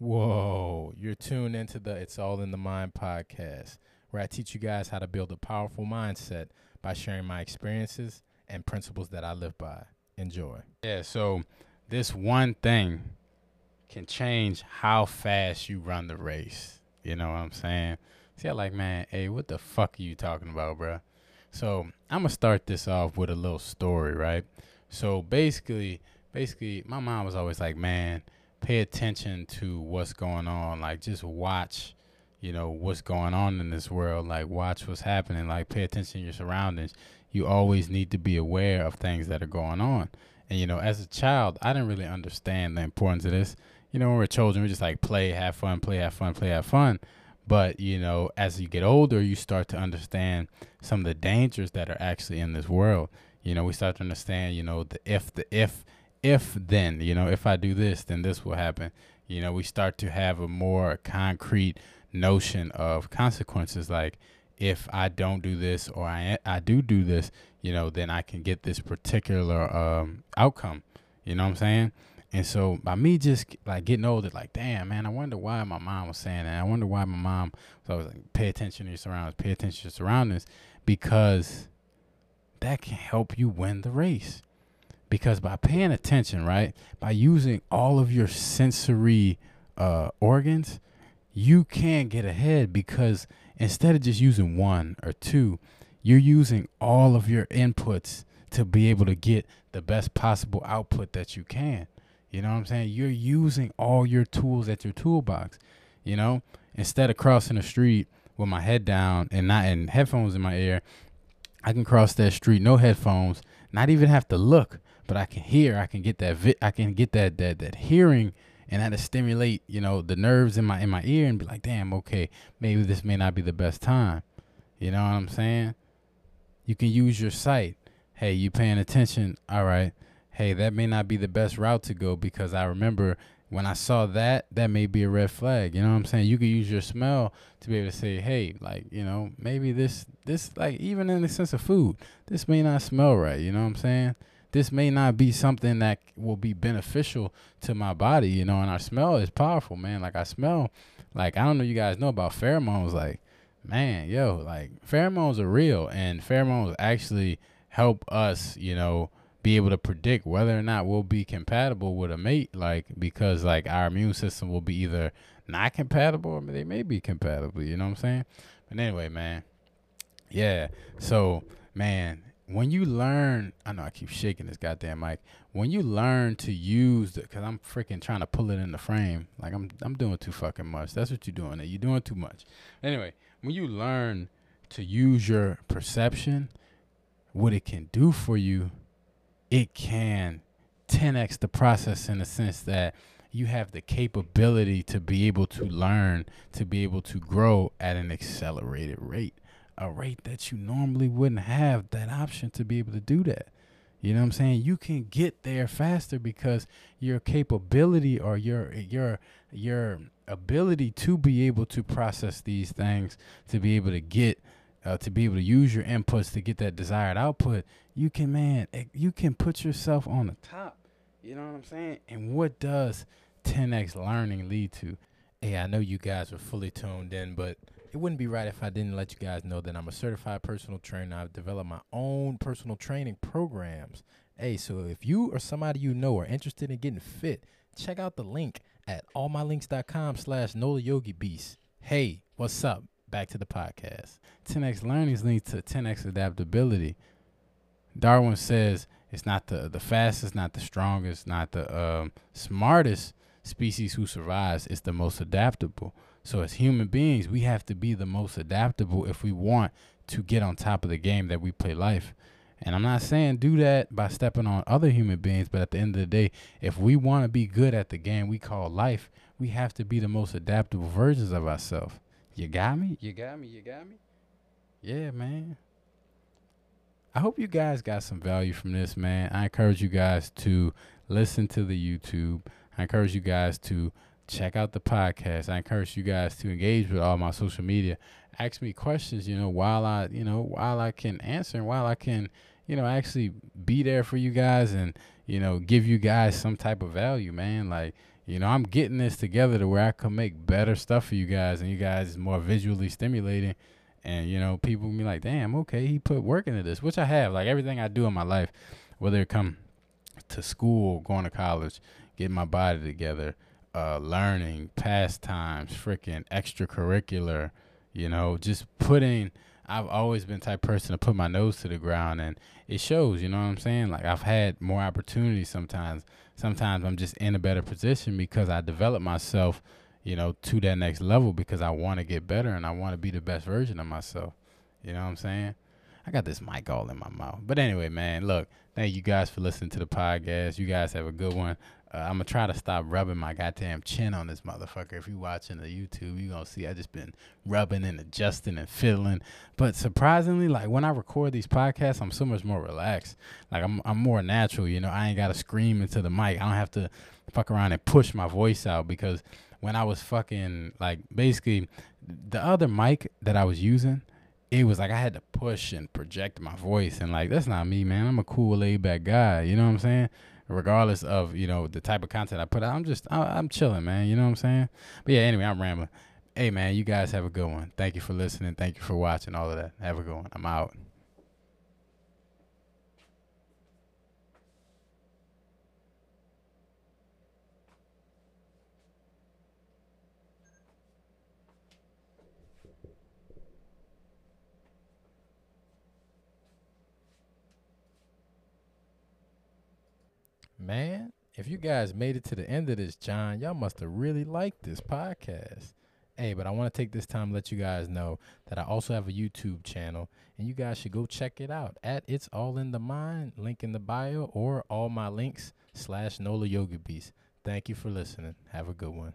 Whoa, you're tuned into the It's All in the Mind podcast, where I teach you guys how to build a powerful mindset by sharing my experiences and principles that I live by. Enjoy. Yeah, so this one thing can change how fast you run the race. You know what I'm saying? See, I like, man, hey, what the fuck are you talking about, bro? So I'm gonna start this off with a little story, right? So basically, basically, my mom was always like, man, pay attention to what's going on. Like, just watch, you know, what's going on in this world. Like, watch what's happening. Like, pay attention to your surroundings. You always need to be aware of things that are going on. And, you know, as a child, I didn't really understand the importance of this. You know, when we're children, we just like play, have fun, play, have fun, play, have fun. But, you know, as you get older, you start to understand some of the dangers that are actually in this world. You know, we start to understand, you know, the if, the if, if then, you know, if I do this, then this will happen. You know, we start to have a more concrete notion of consequences like if I don't do this or I I do do this, you know, then I can get this particular um, outcome. You know what I'm saying? And so by me just like getting older, like, damn, man, I wonder why my mom was saying that. I wonder why my mom was always like, pay attention to your surroundings, pay attention to your surroundings, because that can help you win the race. Because by paying attention, right, by using all of your sensory uh, organs, you can get ahead because instead of just using one or two, you're using all of your inputs to be able to get the best possible output that you can. You know what I'm saying? You're using all your tools at your toolbox. You know, instead of crossing the street with my head down and not and headphones in my ear, I can cross that street no headphones, not even have to look, but I can hear. I can get that vi- I can get that that that hearing and that to stimulate, you know, the nerves in my in my ear and be like, damn, okay, maybe this may not be the best time. You know what I'm saying? You can use your sight. Hey, you paying attention? All right hey, that may not be the best route to go because I remember when I saw that, that may be a red flag. You know what I'm saying? You could use your smell to be able to say, hey, like, you know, maybe this, this, like, even in the sense of food, this may not smell right. You know what I'm saying? This may not be something that will be beneficial to my body, you know, and our smell is powerful, man. Like, I smell, like, I don't know you guys know about pheromones. Like, man, yo, like, pheromones are real, and pheromones actually help us, you know, be able to predict whether or not we'll be compatible with a mate like because like our immune system will be either not compatible or they may be compatible you know what i'm saying but anyway man yeah so man when you learn i know i keep shaking this goddamn mic. When you learn to use the because i'm freaking trying to pull it in the frame. Like i'm i'm doing too fucking much. That's what you're doing you're doing too much. Anyway when you learn to use your perception what it can do for you it can 10x the process in the sense that you have the capability to be able to learn, to be able to grow at an accelerated rate, a rate that you normally wouldn't have that option to be able to do that. You know what I'm saying? You can get there faster because your capability or your your your ability to be able to process these things, to be able to get uh, to be able to use your inputs to get that desired output, you can, man, eh, you can put yourself on the top. You know what I'm saying? And what does 10x learning lead to? Hey, I know you guys are fully tuned in, but it wouldn't be right if I didn't let you guys know that I'm a certified personal trainer. I've developed my own personal training programs. Hey, so if you or somebody you know are interested in getting fit, check out the link at allmylinks.com slash Nola Yogi Beast. Hey, what's up? back to the podcast. 10x learnings leads to 10x adaptability. Darwin says it's not the the fastest, not the strongest, not the um, smartest species who survives. It's the most adaptable. So as human beings, we have to be the most adaptable if we want to get on top of the game that we play life. And I'm not saying do that by stepping on other human beings, but at the end of the day, if we want to be good at the game we call life, we have to be the most adaptable versions of ourselves. You got me? You got me? You got me? Yeah, man. I hope you guys got some value from this, man. I encourage you guys to listen to the YouTube. I encourage you guys to check out the podcast. I encourage you guys to engage with all my social media. Ask me questions, you know, while I, you know, while I can answer and while I can, you know, actually be there for you guys and, you know, give you guys some type of value, man. Like, You know, I'm getting this together to where I can make better stuff for you guys, and you guys is more visually stimulating. And you know, people be like, "Damn, okay, he put work into this," which I have. Like everything I do in my life, whether it come to school, going to college, getting my body together, uh, learning, pastimes, freaking extracurricular, you know, just putting. I've always been type person to put my nose to the ground, and it shows. You know what I'm saying? Like I've had more opportunities sometimes. Sometimes I'm just in a better position because I develop myself, you know, to that next level because I want to get better and I want to be the best version of myself. You know what I'm saying? I got this mic all in my mouth. But anyway, man, look, thank you guys for listening to the podcast. You guys have a good one. Uh, I'm gonna try to stop rubbing my goddamn chin on this motherfucker. If you're watching the YouTube, you gonna see I just been rubbing and adjusting and fiddling. But surprisingly, like when I record these podcasts, I'm so much more relaxed. Like I'm I'm more natural. You know, I ain't gotta scream into the mic. I don't have to fuck around and push my voice out because when I was fucking like basically the other mic that I was using it was like I had to push and project my voice, and like that's not me, man. I'm a cool, laid back guy. You know what I'm saying? Regardless of you know the type of content I put out. I'm just I, am chilling, man. You know what I'm saying? But yeah, anyway, I'm rambling. Hey, man, you guys have a good one. Thank you for listening. Thank you for watching. All of that. Have a good one. I'm out. Man, if you guys made it to the end of this, John, y'all must have really liked this podcast. Hey, but I want to take this time to let you guys know that I also have a YouTube channel, and you guys should go check it out at It's All in the Mind, link in the bio, or all my links slash Nola Yoga Beast. Thank you for listening. Have a good one.